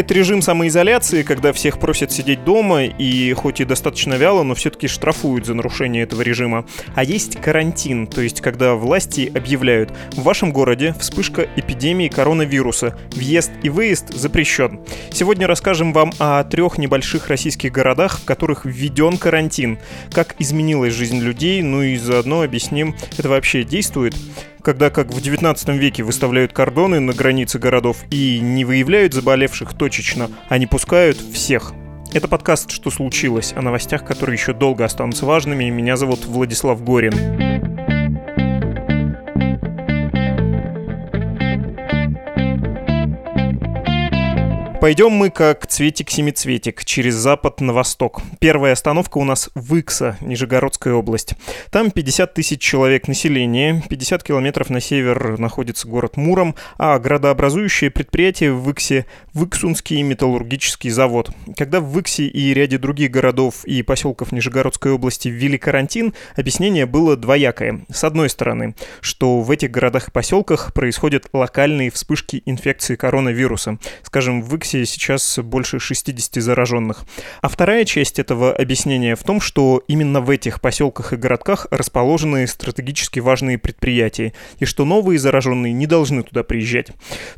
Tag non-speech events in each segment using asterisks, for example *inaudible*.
Бывает режим самоизоляции, когда всех просят сидеть дома и хоть и достаточно вяло, но все-таки штрафуют за нарушение этого режима. А есть карантин, то есть когда власти объявляют, в вашем городе вспышка эпидемии коронавируса, въезд и выезд запрещен. Сегодня расскажем вам о трех небольших российских городах, в которых введен карантин, как изменилась жизнь людей, ну и заодно объясним, это вообще действует когда, как в 19 веке, выставляют кордоны на границе городов и не выявляют заболевших точечно, а не пускают всех. Это подкаст «Что случилось?» о новостях, которые еще долго останутся важными. Меня зовут Владислав Горин. Пойдем мы как цветик-семицветик через запад на восток. Первая остановка у нас Выкса, Нижегородская область. Там 50 тысяч человек населения, 50 километров на север находится город Муром, а градообразующее предприятие в Выксе – Выксунский металлургический завод. Когда в Выксе и ряде других городов и поселков Нижегородской области ввели карантин, объяснение было двоякое. С одной стороны, что в этих городах и поселках происходят локальные вспышки инфекции коронавируса. Скажем, в Выксе Беларуси сейчас больше 60 зараженных. А вторая часть этого объяснения в том, что именно в этих поселках и городках расположены стратегически важные предприятия, и что новые зараженные не должны туда приезжать.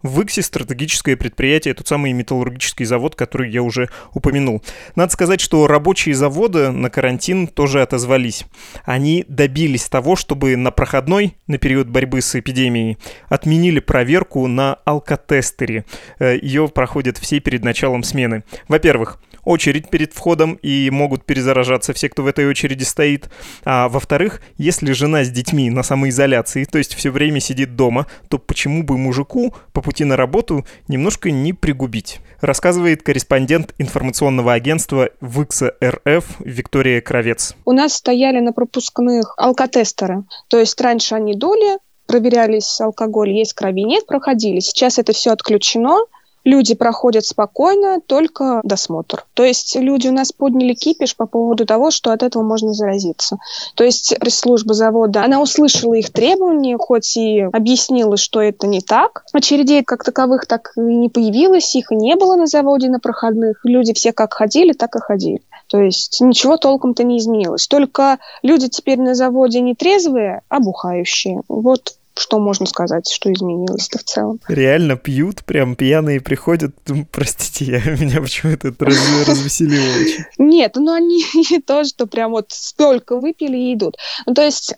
В Иксе стратегическое предприятие, тот самый металлургический завод, который я уже упомянул. Надо сказать, что рабочие завода на карантин тоже отозвались. Они добились того, чтобы на проходной, на период борьбы с эпидемией, отменили проверку на алкотестере. Э, Ее проходит все перед началом смены. Во-первых, очередь перед входом и могут перезаражаться все, кто в этой очереди стоит. А во-вторых, если жена с детьми на самоизоляции, то есть все время сидит дома, то почему бы мужику по пути на работу немножко не пригубить? Рассказывает корреспондент информационного агентства ВИКСа РФ Виктория Кровец. У нас стояли на пропускных алкотестеры. То есть раньше они дули, проверялись алкоголь, есть крови, нет, проходили. Сейчас это все отключено, люди проходят спокойно, только досмотр. То есть люди у нас подняли кипиш по поводу того, что от этого можно заразиться. То есть пресс-служба завода, она услышала их требования, хоть и объяснила, что это не так. Очередей как таковых так и не появилось, их и не было на заводе на проходных. Люди все как ходили, так и ходили. То есть ничего толком-то не изменилось. Только люди теперь на заводе не трезвые, а бухающие. Вот что можно сказать, что изменилось-то в целом. Реально пьют, прям пьяные приходят. Простите, я, *laughs* меня почему-то это раз, развеселило очень. Нет, ну они *laughs* то, что прям вот столько выпили и идут. Ну, то есть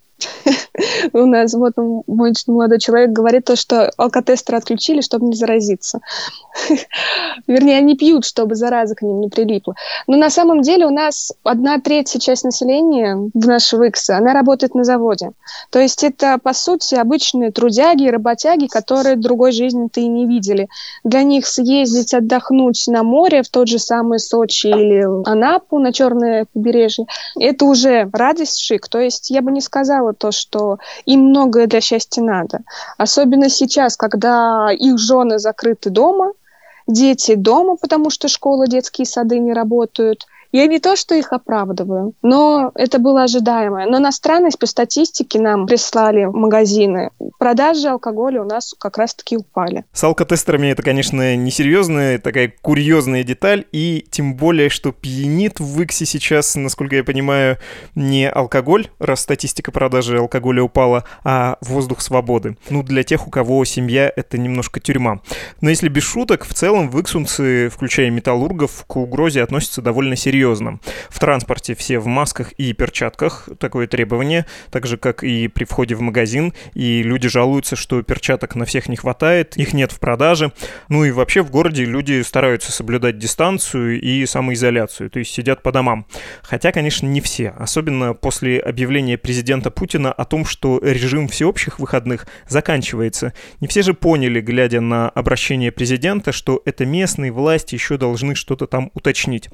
у нас вот мой молодой человек говорит то, что алкотестеры отключили, чтобы не заразиться. Вернее, они пьют, чтобы зараза к ним не прилипла. Но на самом деле у нас одна третья часть населения в нашего Икса, она работает на заводе. То есть это, по сути, обычные трудяги, работяги, которые другой жизни-то и не видели. Для них съездить, отдохнуть на море, в тот же самый Сочи или Анапу, на Черное побережье, это уже радость шик. То есть я бы не сказала то, что им многое для счастья надо. Особенно сейчас, когда их жены закрыты дома, дети дома, потому что школа, детские сады не работают, я не то, что их оправдываю, но это было ожидаемо. Но на странность по статистике нам прислали магазины. Продажи алкоголя у нас как раз-таки упали. С алкотестерами это, конечно, несерьезная, такая курьезная деталь, и тем более, что пьянит в Иксе сейчас, насколько я понимаю, не алкоголь, раз статистика продажи алкоголя упала, а воздух свободы. Ну, для тех, у кого семья, это немножко тюрьма. Но если без шуток, в целом в Иксунцы, включая металлургов, к угрозе относятся довольно серьезно серьезным. В транспорте все в масках и перчатках, такое требование, так же, как и при входе в магазин, и люди жалуются, что перчаток на всех не хватает, их нет в продаже. Ну и вообще в городе люди стараются соблюдать дистанцию и самоизоляцию, то есть сидят по домам. Хотя, конечно, не все, особенно после объявления президента Путина о том, что режим всеобщих выходных заканчивается. Не все же поняли, глядя на обращение президента, что это местные власти еще должны что-то там уточнить.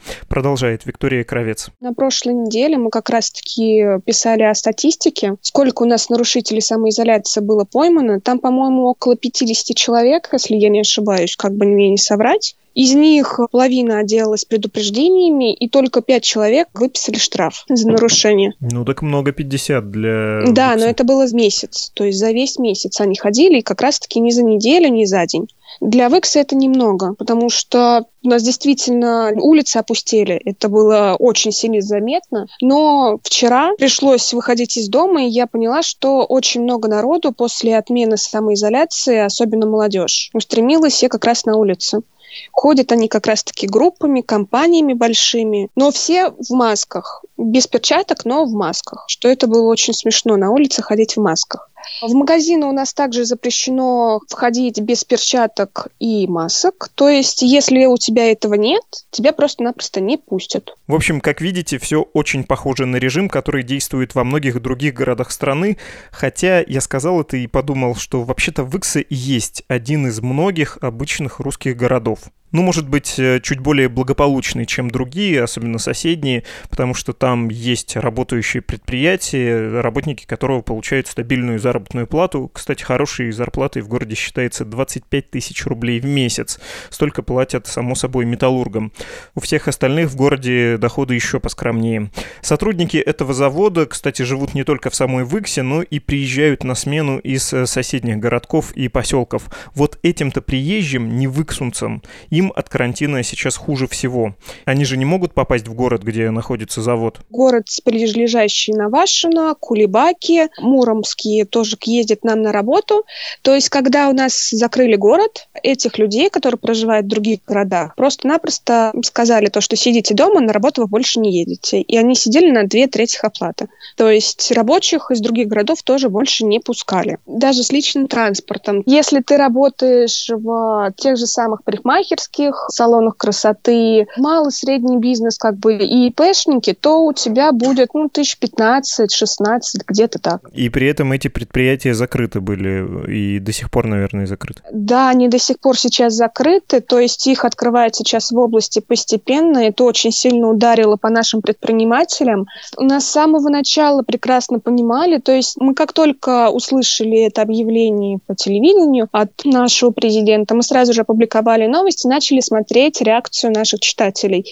Продолжает Виктория Кровец. На прошлой неделе мы как раз-таки писали о статистике, сколько у нас нарушителей самоизоляции было поймано. Там, по-моему, около 50 человек, если я не ошибаюсь, как бы мне не соврать. Из них половина отделалась предупреждениями, и только пять человек выписали штраф за нарушение. Ну, так много 50 для... Да, но это было месяц. То есть за весь месяц они ходили, и как раз-таки не за неделю, не за день. Для Векса это немного, потому что у нас действительно улицы опустели. Это было очень сильно заметно. Но вчера пришлось выходить из дома, и я поняла, что очень много народу после отмены самоизоляции, особенно молодежь, устремилась все как раз на улицу. Ходят они как раз-таки группами, компаниями большими, но все в масках, без перчаток, но в масках, что это было очень смешно на улице ходить в масках. В магазины у нас также запрещено входить без перчаток и масок. То есть, если у тебя этого нет, тебя просто-напросто не пустят. В общем, как видите, все очень похоже на режим, который действует во многих других городах страны. Хотя я сказал это и подумал, что вообще-то Выкса есть один из многих обычных русских городов ну, может быть, э, чуть более благополучный, чем другие, особенно соседние, потому что там есть работающие предприятия, работники которого получают стабильную заработную плату. Кстати, хорошей зарплатой в городе считается 25 тысяч рублей в месяц. Столько платят, само собой, металлургам. У всех остальных в городе доходы еще поскромнее. Сотрудники этого завода, кстати, живут не только в самой Выксе, но и приезжают на смену из э, соседних городков и поселков. Вот этим-то приезжим, не выксунцам, им от карантина сейчас хуже всего. Они же не могут попасть в город, где находится завод. Город, ближайший Навашино, Кулебаки, Муромские тоже ездят нам на работу. То есть, когда у нас закрыли город, этих людей, которые проживают в других городах, просто-напросто сказали то, что сидите дома, на работу вы больше не едете. И они сидели на две трети оплаты. То есть рабочих из других городов тоже больше не пускали. Даже с личным транспортом. Если ты работаешь в тех же самых парикмахерских, парикмахерских, салонах красоты, малый средний бизнес как бы и ИПшники, то у тебя будет ну, тысяч 15-16, где-то так. И при этом эти предприятия закрыты были и до сих пор, наверное, закрыты. Да, они до сих пор сейчас закрыты, то есть их открывают сейчас в области постепенно. Это очень сильно ударило по нашим предпринимателям. У нас с самого начала прекрасно понимали, то есть мы как только услышали это объявление по телевидению от нашего президента, мы сразу же опубликовали новости, начали смотреть реакцию наших читателей.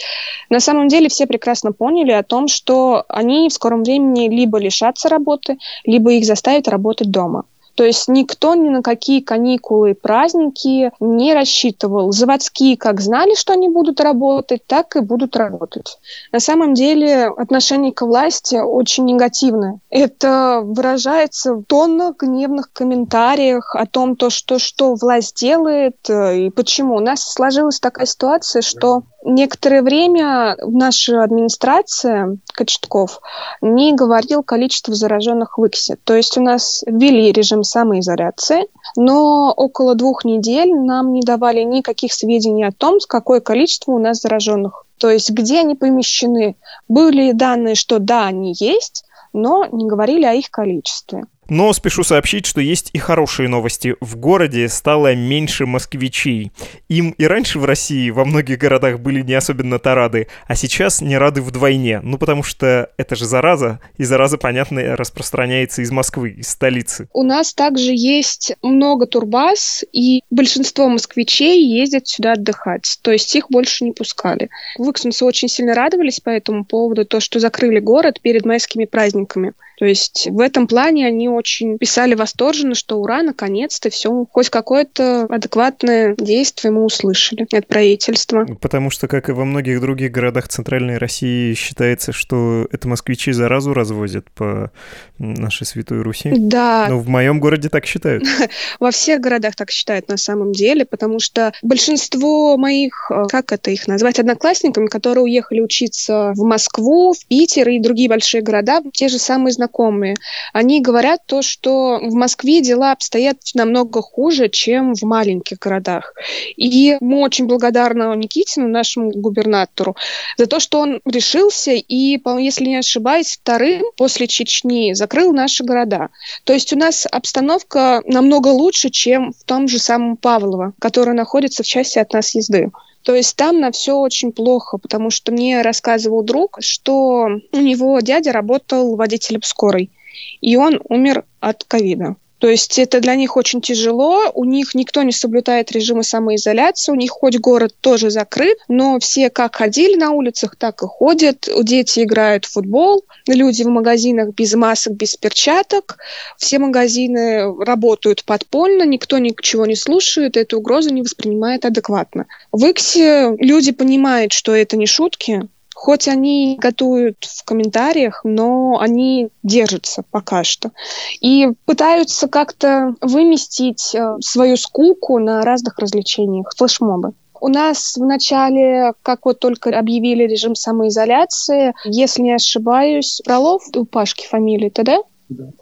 На самом деле все прекрасно поняли о том, что они в скором времени либо лишатся работы, либо их заставят работать дома. То есть никто ни на какие каникулы и праздники не рассчитывал. Заводские как знали, что они будут работать, так и будут работать. На самом деле отношение к власти очень негативное. Это выражается в тоннах гневных комментариях о том, то, что, что власть делает э, и почему. У нас сложилась такая ситуация, что некоторое время наша администрация Кочетков не говорил количество зараженных в Иксе. То есть у нас ввели режим самоизоляции, но около двух недель нам не давали никаких сведений о том, какое количество у нас зараженных. То есть где они помещены. Были данные, что да, они есть, но не говорили о их количестве. Но спешу сообщить, что есть и хорошие новости. В городе стало меньше москвичей. Им и раньше в России во многих городах были не особенно-то рады, а сейчас не рады вдвойне. Ну, потому что это же зараза, и зараза, понятно, распространяется из Москвы, из столицы. У нас также есть много турбаз, и большинство москвичей ездят сюда отдыхать. То есть их больше не пускали. Выксунцы очень сильно радовались по этому поводу, то, что закрыли город перед майскими праздниками. То есть в этом плане они очень писали восторженно, что ура, наконец-то все, хоть какое-то адекватное действие мы услышали от правительства. Потому что, как и во многих других городах Центральной России, считается, что это москвичи заразу развозят по нашей Святой Руси. Да. Но в моем городе так считают. *laughs* Во всех городах так считают на самом деле, потому что большинство моих, э, как это их назвать, одноклассниками, которые уехали учиться в Москву, в Питер и другие большие города, те же самые знакомые знакомые, они говорят то, что в Москве дела обстоят намного хуже, чем в маленьких городах. И мы очень благодарны Никитину, нашему губернатору, за то, что он решился и, если не ошибаюсь, вторым после Чечни закрыл наши города. То есть у нас обстановка намного лучше, чем в том же самом Павлово, который находится в части от нас езды. То есть там на все очень плохо, потому что мне рассказывал друг, что у него дядя работал водителем скорой, и он умер от ковида. То есть это для них очень тяжело, у них никто не соблюдает режимы самоизоляции, у них хоть город тоже закрыт, но все как ходили на улицах, так и ходят. Дети играют в футбол, люди в магазинах без масок, без перчаток, все магазины работают подпольно, никто ничего не слушает, эту угрозу не воспринимает адекватно. В Иксе люди понимают, что это не шутки, Хоть они готовят в комментариях, но они держатся пока что. И пытаются как-то выместить э, свою скуку на разных развлечениях, флешмобы. У нас в начале, как вот только объявили режим самоизоляции, если не ошибаюсь, Фролов, у Пашки фамилии, тогда?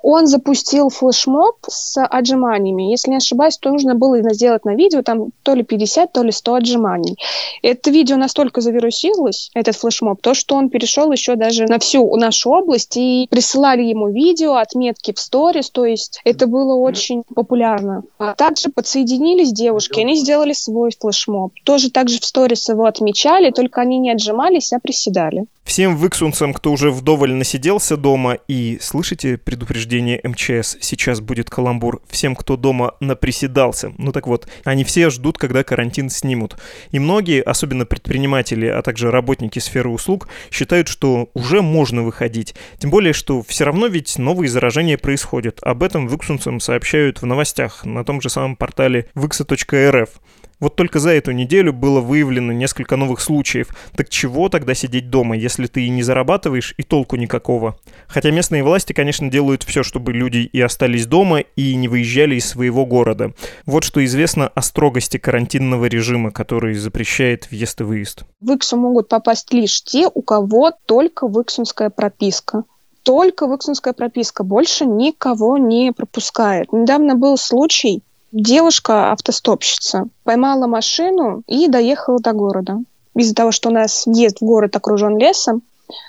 Он запустил флешмоб с отжиманиями. Если не ошибаюсь, то нужно было сделать на видео там то ли 50, то ли 100 отжиманий. Это видео настолько завирусилось, этот флешмоб, то, что он перешел еще даже на всю нашу область и присылали ему видео, отметки в сторис, то есть это было очень популярно. А также подсоединились девушки, они сделали свой флешмоб. Тоже также в сторис его отмечали, только они не отжимались, а приседали. Всем выксунцам, кто уже вдоволь насиделся дома и, слышите предупреждение МЧС, сейчас будет каламбур, всем, кто дома наприседался. Ну так вот, они все ждут, когда карантин снимут. И многие, особенно предприниматели, а также работники сферы услуг, считают, что уже можно выходить. Тем более, что все равно ведь новые заражения происходят. Об этом выксунцам сообщают в новостях на том же самом портале выкса.рф. Вот только за эту неделю было выявлено несколько новых случаев. Так чего тогда сидеть дома, если ты и не зарабатываешь, и толку никакого? Хотя местные власти, конечно, делают все, чтобы люди и остались дома, и не выезжали из своего города. Вот что известно о строгости карантинного режима, который запрещает въезд и выезд. В Иксу могут попасть лишь те, у кого только выксунская прописка только выксунская прописка, больше никого не пропускает. Недавно был случай, девушка, автостопщица, поймала машину и доехала до города. Из-за того, что у нас въезд в город окружен лесом,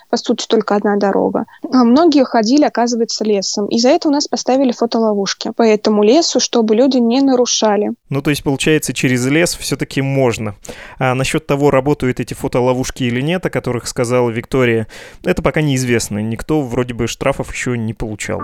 по сути, только одна дорога. А многие ходили, оказывается, лесом. И за это у нас поставили фотоловушки по этому лесу, чтобы люди не нарушали. Ну, то есть, получается, через лес все-таки можно. А насчет того, работают эти фотоловушки или нет, о которых сказала Виктория, это пока неизвестно. Никто вроде бы штрафов еще не получал.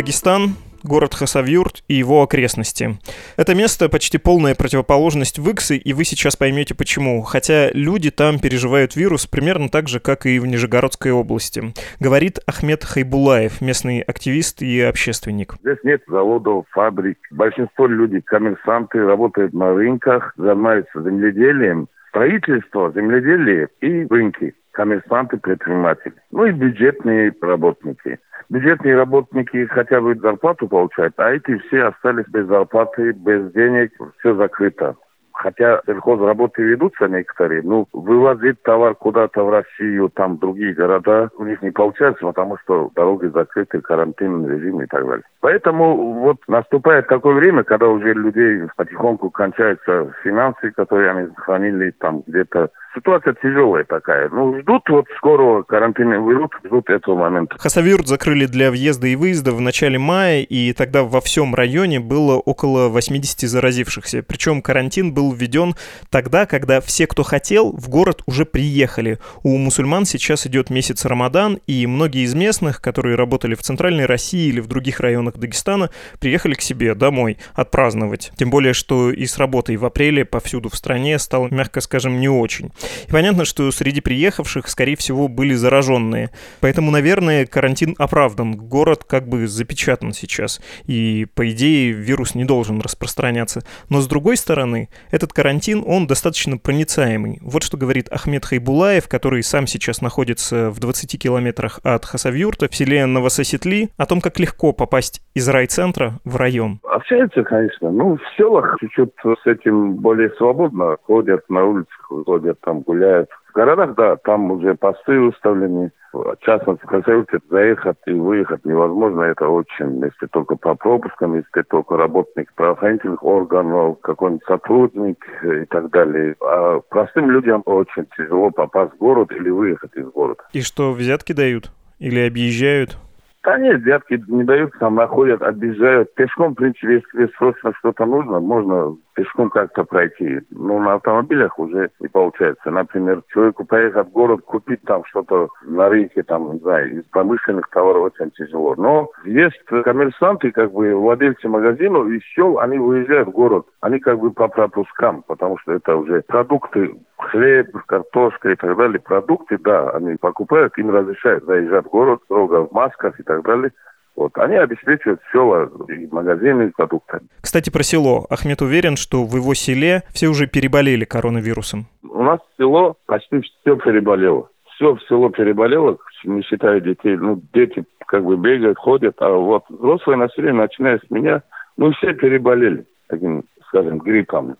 Дагестан, город Хасавюрт и его окрестности. Это место почти полная противоположность Выксы, и вы сейчас поймете почему. Хотя люди там переживают вирус примерно так же, как и в Нижегородской области. Говорит Ахмед Хайбулаев, местный активист и общественник. Здесь нет заводов, фабрик. Большинство людей, коммерсанты, работают на рынках, занимаются земледелием. Строительство, земледелие и рынки коммерсанты, предприниматели. Ну и бюджетные работники. Бюджетные работники хотя бы зарплату получают, а эти все остались без зарплаты, без денег, все закрыто. Хотя сельхозработы ведутся некоторые, ну, вывозить товар куда-то в Россию, там, другие города, у них не получается, потому что дороги закрыты, карантинный режим и так далее. Поэтому вот наступает такое время, когда уже людей потихоньку кончаются финансы, которые они хранили там где-то ситуация тяжелая такая. Ну, ждут вот скоро карантин выйдут, ждут этого момента. Хасавюрт закрыли для въезда и выезда в начале мая, и тогда во всем районе было около 80 заразившихся. Причем карантин был введен тогда, когда все, кто хотел, в город уже приехали. У мусульман сейчас идет месяц Рамадан, и многие из местных, которые работали в Центральной России или в других районах Дагестана, приехали к себе домой отпраздновать. Тем более, что и с работой в апреле повсюду в стране стало, мягко скажем, не очень. И понятно, что среди приехавших, скорее всего, были зараженные. Поэтому, наверное, карантин оправдан. Город как бы запечатан сейчас. И, по идее, вирус не должен распространяться. Но, с другой стороны, этот карантин, он достаточно проницаемый. Вот что говорит Ахмед Хайбулаев, который сам сейчас находится в 20 километрах от Хасавюрта в селе Новососетли, о том, как легко попасть из райцентра в район. Общаются, конечно. Ну, в селах чуть-чуть с этим более свободно ходят на улицах, ходят там гуляют. В городах, да, там уже посты выставлены. В частности, в Красавице заехать и выехать невозможно. Это очень, если только по пропускам, если только работник правоохранительных органов, какой-нибудь сотрудник и так далее. А простым людям очень тяжело попасть в город или выехать из города. И что, взятки дают? Или объезжают? Да нет, взятки не дают, там находят, объезжают. Пешком, в принципе, если срочно что-то нужно, можно пешком как-то пройти. Но на автомобилях уже не получается. Например, человеку поехать в город, купить там что-то на рынке, там, не знаю, из промышленных товаров очень тяжело. Но есть коммерсанты, как бы владельцы магазинов, еще они выезжают в город. Они как бы по пропускам, потому что это уже продукты хлеб, картошка и так далее, продукты, да, они покупают, им разрешают заезжать в город, строго в масках и так далее. Вот, они обеспечивают все и магазины, и продукты. Кстати, про село. Ахмед уверен, что в его селе все уже переболели коронавирусом. У нас село почти все переболело. Все в село переболело, не считая детей. Ну, дети как бы бегают, ходят, а вот взрослое население, начиная с меня, мы все переболели таким, скажем, гриппом.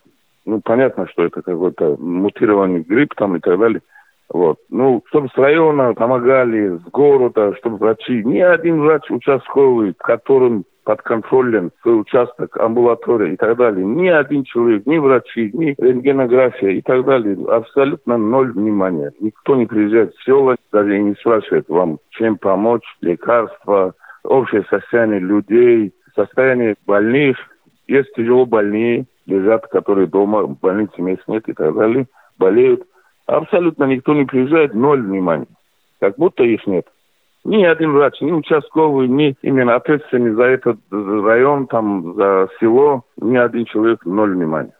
Ну, понятно, что это какой-то мутированный грипп там и так далее. Вот. Ну, чтобы с района помогали, с города, чтобы врачи, ни один врач участковый, которым под контролем свой участок, амбулатория и так далее. Ни один человек, ни врачи, ни рентгенография и так далее. Абсолютно ноль внимания. Никто не приезжает в села, даже не спрашивает вам, чем помочь, лекарства, общее состояние людей, состояние больных. Есть тяжело больные, лежат, которые дома, в больнице мест нет и так далее, болеют. Абсолютно никто не приезжает, ноль внимания. Как будто их нет. Ни один врач, ни участковый, ни именно ответственный за этот район, там, за село, ни один человек, ноль внимания.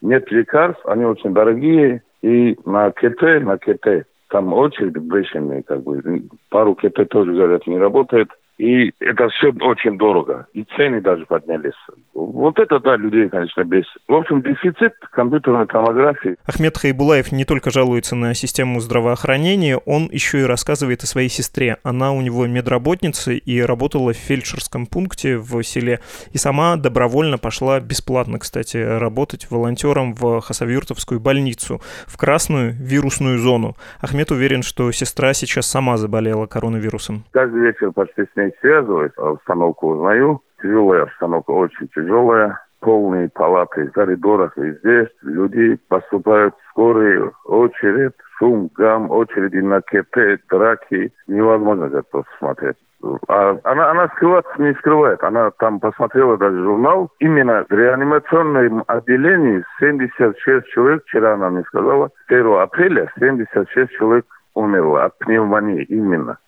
Нет лекарств, они очень дорогие, и на КТ, на КТ, там очередь бешеные, как бы, пару КТ тоже, говорят, не работает. И это все очень дорого. И цены даже поднялись. Вот это, да, людей, конечно, бесит. В общем, дефицит компьютерной томографии. Ахмед Хайбулаев не только жалуется на систему здравоохранения, он еще и рассказывает о своей сестре. Она у него медработница и работала в фельдшерском пункте в селе. И сама добровольно пошла бесплатно, кстати, работать волонтером в Хасавюртовскую больницу, в красную вирусную зону. Ахмед уверен, что сестра сейчас сама заболела коронавирусом. Каждый вечер почти с ней связываюсь, а обстановку узнаю. Тяжелая обстановка, очень тяжелая. Полные палаты в коридорах везде. Люди поступают в скорые, очередь, шум, гам, очереди на КТ, драки. Невозможно как-то смотреть. А она, она скрываться не скрывает. Она там посмотрела даже журнал. Именно в реанимационном отделении 76 человек, вчера она мне сказала, 1 апреля 76 человек умерло от пневмонии именно.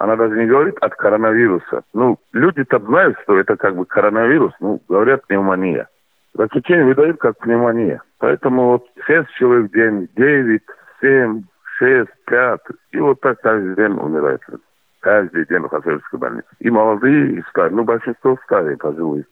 Она даже не говорит от коронавируса. Ну, люди-то знают, что это как бы коронавирус, ну, говорят пневмония. Заключение выдают как пневмония. Поэтому вот 6 человек в день, 9, 7, 6, 5. И вот так каждый день умирает. Каждый день в Хасельской больнице. И молодые, и старые. Ну, большинство старые, пожилые.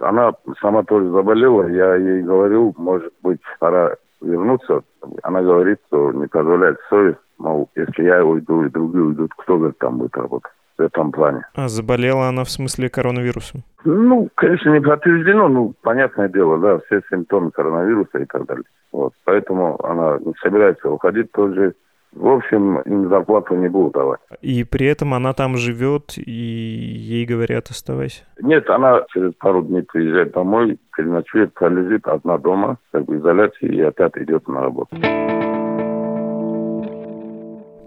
Она сама тоже заболела. Я ей говорил, может быть, пора вернуться. Она говорит, что не позволяет совесть Мол, если я уйду и другие уйдут, кто говорит, там будет работать? в этом плане. А заболела она в смысле коронавирусом? Ну, конечно, не подтверждено, ну, понятное дело, да, все симптомы коронавируса и так далее. Вот, поэтому она не собирается уходить тоже. В общем, им зарплату не будут давать. И при этом она там живет, и ей говорят, оставайся? Нет, она через пару дней приезжает домой, переночует, пролежит одна дома, как бы изоляции, и опять идет на работу.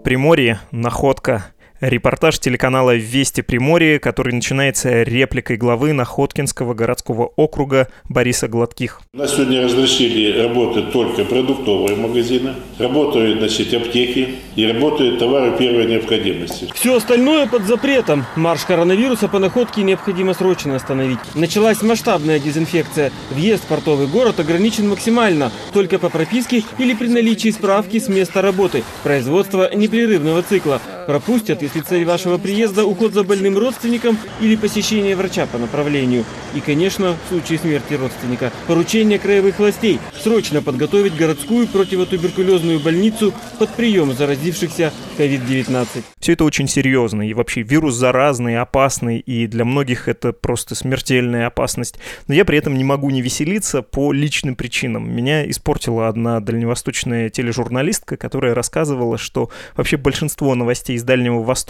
Приморье, находка. Репортаж телеканала «Вести Приморье», который начинается репликой главы Находкинского городского округа Бориса Гладких. У нас сегодня разрешили работать только продуктовые магазины, работают значит, аптеки и работают товары первой необходимости. Все остальное под запретом. Марш коронавируса по находке необходимо срочно остановить. Началась масштабная дезинфекция. Въезд в портовый город ограничен максимально, только по прописке или при наличии справки с места работы, производства непрерывного цикла. Пропустят, если цель вашего приезда – уход за больным родственником или посещение врача по направлению. И, конечно, в случае смерти родственника. Поручение краевых властей – срочно подготовить городскую противотуберкулезную больницу под прием заразившихся COVID-19. Все это очень серьезно. И вообще вирус заразный, опасный. И для многих это просто смертельная опасность. Но я при этом не могу не веселиться по личным причинам. Меня испортила одна дальневосточная тележурналистка, которая рассказывала, что вообще большинство новостей из Дальнего Востока,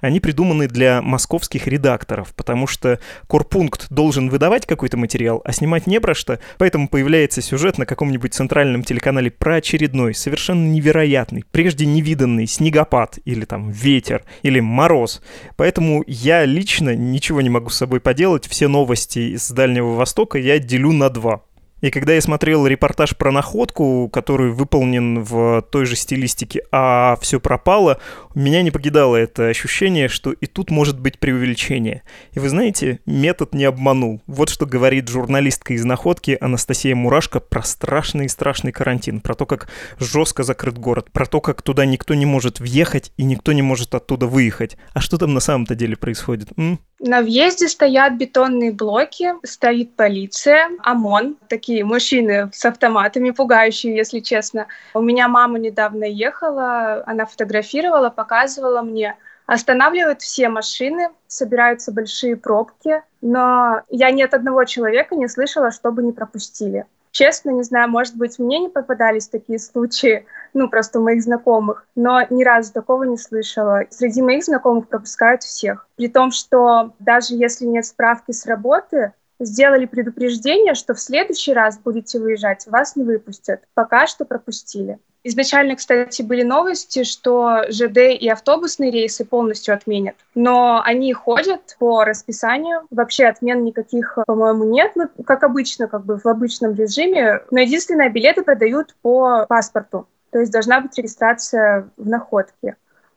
они придуманы для московских редакторов, потому что корпункт должен выдавать какой-то материал, а снимать не про что, поэтому появляется сюжет на каком-нибудь центральном телеканале про очередной, совершенно невероятный, прежде невиданный снегопад или там ветер или мороз. Поэтому я лично ничего не могу с собой поделать, все новости из Дальнего Востока я делю на два. И когда я смотрел репортаж про находку, который выполнен в той же стилистике, а все пропало, меня не покидало это ощущение, что и тут может быть преувеличение. И вы знаете, метод не обманул. Вот что говорит журналистка из находки Анастасия Мурашко про страшный и страшный карантин, про то, как жестко закрыт город, про то, как туда никто не может въехать и никто не может оттуда выехать. А что там на самом-то деле происходит? М? На въезде стоят бетонные блоки, стоит полиция, ОМОН, такие мужчины с автоматами, пугающие, если честно. У меня мама недавно ехала, она фотографировала, показывала мне. Останавливают все машины, собираются большие пробки, но я ни от одного человека не слышала, чтобы не пропустили. Честно, не знаю, может быть, мне не попадались такие случаи, ну, просто у моих знакомых, но ни разу такого не слышала. Среди моих знакомых пропускают всех. При том, что даже если нет справки с работы, сделали предупреждение, что в следующий раз будете выезжать, вас не выпустят. Пока что пропустили. Изначально, кстати, были новости, что ЖД и автобусные рейсы полностью отменят, но они ходят по расписанию. Вообще отмен никаких, по-моему, нет, ну, как обычно, как бы в обычном режиме. Но единственное, билеты продают по паспорту, то есть должна быть регистрация в находке.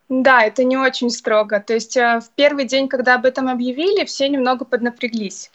Да, это не очень строго. То есть э, в первый день, когда об этом объявили, все немного поднапряглись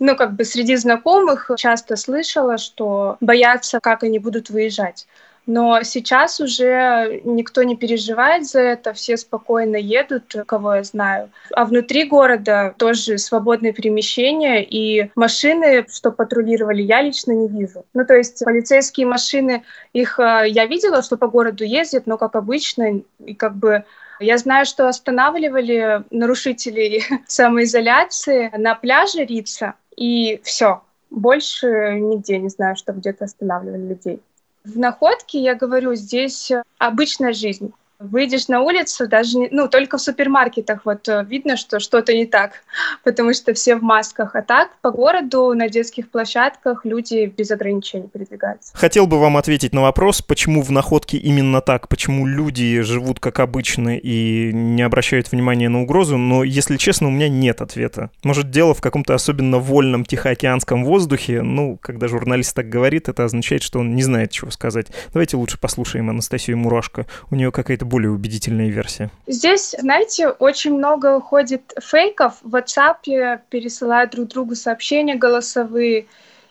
ну, как бы среди знакомых часто слышала, что боятся, как они будут выезжать. Но сейчас уже никто не переживает за это, все спокойно едут, кого я знаю. А внутри города тоже свободное перемещение, и машины, что патрулировали, я лично не вижу. Ну, то есть полицейские машины, их э, я видела, что по городу ездят, но, как обычно, и как бы я знаю, что останавливали нарушителей *laughs* самоизоляции на пляже Рица, и все. Больше нигде не знаю, что где-то останавливали людей. В находке, я говорю, здесь обычная жизнь. Выйдешь на улицу, даже не, ну, только в супермаркетах вот э, видно, что что-то не так, *laughs* потому что все в масках. А так по городу на детских площадках люди без ограничений передвигаются. Хотел бы вам ответить на вопрос, почему в находке именно так, почему люди живут как обычно и не обращают внимания на угрозу, но, если честно, у меня нет ответа. Может, дело в каком-то особенно вольном тихоокеанском воздухе? Ну, когда журналист так говорит, это означает, что он не знает, чего сказать. Давайте лучше послушаем Анастасию Мурашко. У нее какая-то более убедительная версия? Здесь, знаете, очень много ходит фейков. В WhatsApp пересылают друг другу сообщения голосовые.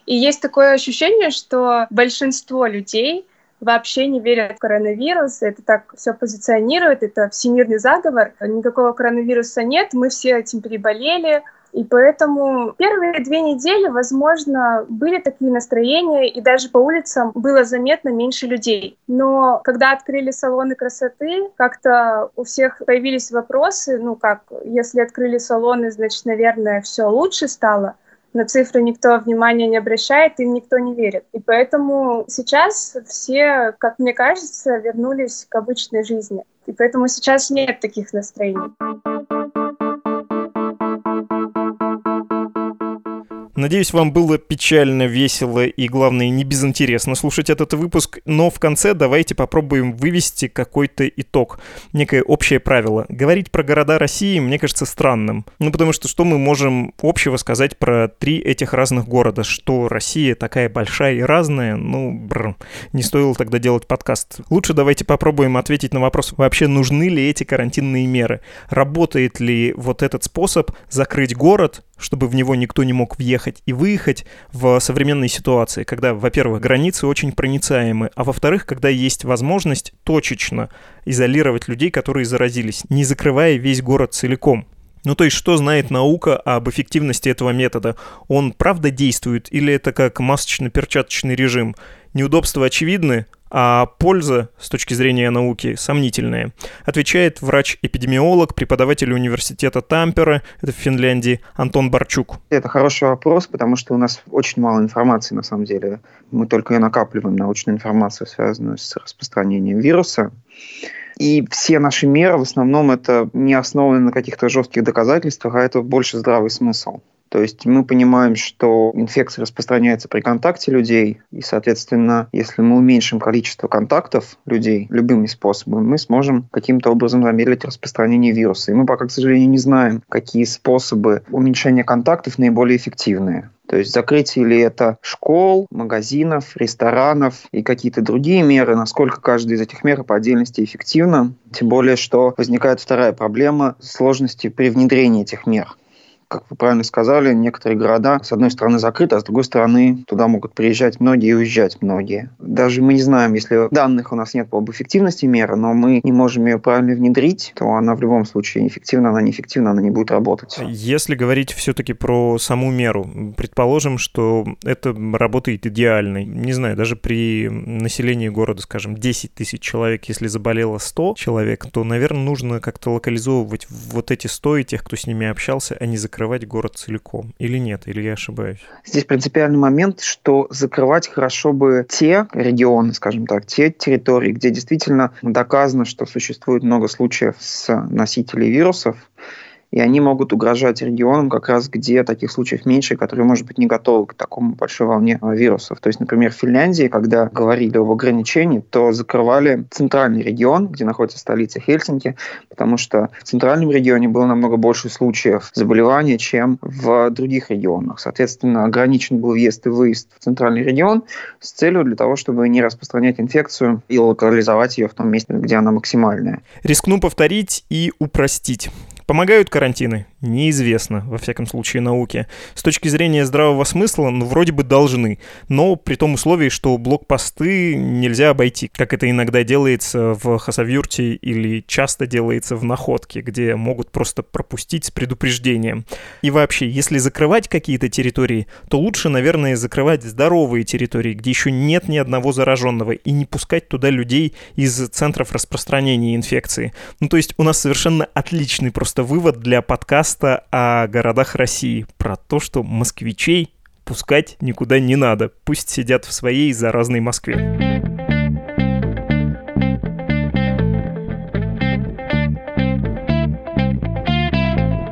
И есть такое ощущение, что большинство людей вообще не верят в коронавирус, это так все позиционирует, это всемирный заговор, никакого коронавируса нет, мы все этим переболели, и поэтому первые две недели, возможно, были такие настроения, и даже по улицам было заметно меньше людей. Но когда открыли салоны красоты, как-то у всех появились вопросы, ну как, если открыли салоны, значит, наверное, все лучше стало на цифры никто внимания не обращает, им никто не верит. И поэтому сейчас все, как мне кажется, вернулись к обычной жизни. И поэтому сейчас нет таких настроений. Надеюсь, вам было печально, весело и, главное, не безинтересно слушать этот выпуск, но в конце давайте попробуем вывести какой-то итог, некое общее правило. Говорить про города России мне кажется странным. Ну, потому что что мы можем общего сказать про три этих разных города? Что Россия такая большая и разная? Ну, брр, не стоило тогда делать подкаст. Лучше давайте попробуем ответить на вопрос, вообще нужны ли эти карантинные меры? Работает ли вот этот способ закрыть город, чтобы в него никто не мог въехать и выехать в современной ситуации, когда, во-первых, границы очень проницаемы, а во-вторых, когда есть возможность точечно изолировать людей, которые заразились, не закрывая весь город целиком. Ну, то есть, что знает наука об эффективности этого метода? Он правда действует или это как масочно-перчаточный режим? Неудобства очевидны, а польза с точки зрения науки сомнительная. Отвечает врач-эпидемиолог, преподаватель университета Тампера, это в Финляндии, Антон Барчук. Это хороший вопрос, потому что у нас очень мало информации на самом деле. Мы только и накапливаем научную информацию, связанную с распространением вируса. И все наши меры в основном это не основаны на каких-то жестких доказательствах, а это больше здравый смысл. То есть мы понимаем, что инфекция распространяется при контакте людей, и, соответственно, если мы уменьшим количество контактов людей любыми способами, мы сможем каким-то образом замедлить распространение вируса. И мы пока, к сожалению, не знаем, какие способы уменьшения контактов наиболее эффективные. То есть закрытие ли это школ, магазинов, ресторанов и какие-то другие меры, насколько каждая из этих мер по отдельности эффективна. Тем более, что возникает вторая проблема – сложности при внедрении этих мер как вы правильно сказали, некоторые города, с одной стороны, закрыты, а с другой стороны, туда могут приезжать многие и уезжать многие. Даже мы не знаем, если данных у нас нет об эффективности меры, но мы не можем ее правильно внедрить, то она в любом случае эффективна, она неэффективна, она не будет работать. Если говорить все-таки про саму меру, предположим, что это работает идеально. Не знаю, даже при населении города, скажем, 10 тысяч человек, если заболело 100 человек, то, наверное, нужно как-то локализовывать вот эти 100 и тех, кто с ними общался, а не закрывать закрывать город целиком? Или нет? Или я ошибаюсь? Здесь принципиальный момент, что закрывать хорошо бы те регионы, скажем так, те территории, где действительно доказано, что существует много случаев с носителей вирусов, и они могут угрожать регионам как раз, где таких случаев меньше, которые, может быть, не готовы к такому большой волне вирусов. То есть, например, в Финляндии, когда говорили об ограничении, то закрывали центральный регион, где находится столица Хельсинки, потому что в центральном регионе было намного больше случаев заболевания, чем в других регионах. Соответственно, ограничен был въезд и выезд в центральный регион с целью для того, чтобы не распространять инфекцию и локализовать ее в том месте, где она максимальная. Рискну повторить и упростить. Помогают карантины? Неизвестно, во всяком случае, науке. С точки зрения здравого смысла, ну, вроде бы должны. Но при том условии, что блокпосты нельзя обойти, как это иногда делается в Хасавюрте или часто делается в Находке, где могут просто пропустить с предупреждением. И вообще, если закрывать какие-то территории, то лучше, наверное, закрывать здоровые территории, где еще нет ни одного зараженного, и не пускать туда людей из центров распространения инфекции. Ну, то есть у нас совершенно отличный просто вывод для подкаста о городах России. Про то, что москвичей пускать никуда не надо. Пусть сидят в своей заразной Москве.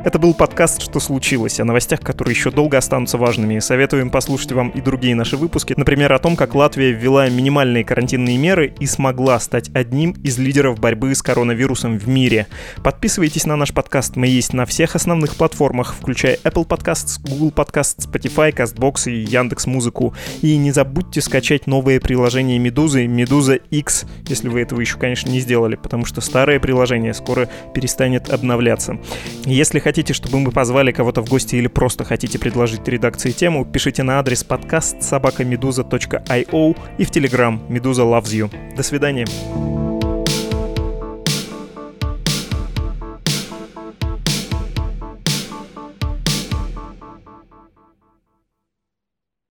Это был подкаст «Что случилось?» о новостях, которые еще долго останутся важными. Советуем послушать вам и другие наши выпуски. Например, о том, как Латвия ввела минимальные карантинные меры и смогла стать одним из лидеров борьбы с коронавирусом в мире. Подписывайтесь на наш подкаст. Мы есть на всех основных платформах, включая Apple Podcasts, Google Podcasts, Spotify, CastBox и Яндекс Музыку. И не забудьте скачать новое приложение Медузы, Медуза X, если вы этого еще, конечно, не сделали, потому что старое приложение скоро перестанет обновляться. Если хотите хотите, чтобы мы позвали кого-то в гости или просто хотите предложить редакции тему, пишите на адрес подкаст собакамедуза.io и в Телеграм Медуза Loves You. До свидания.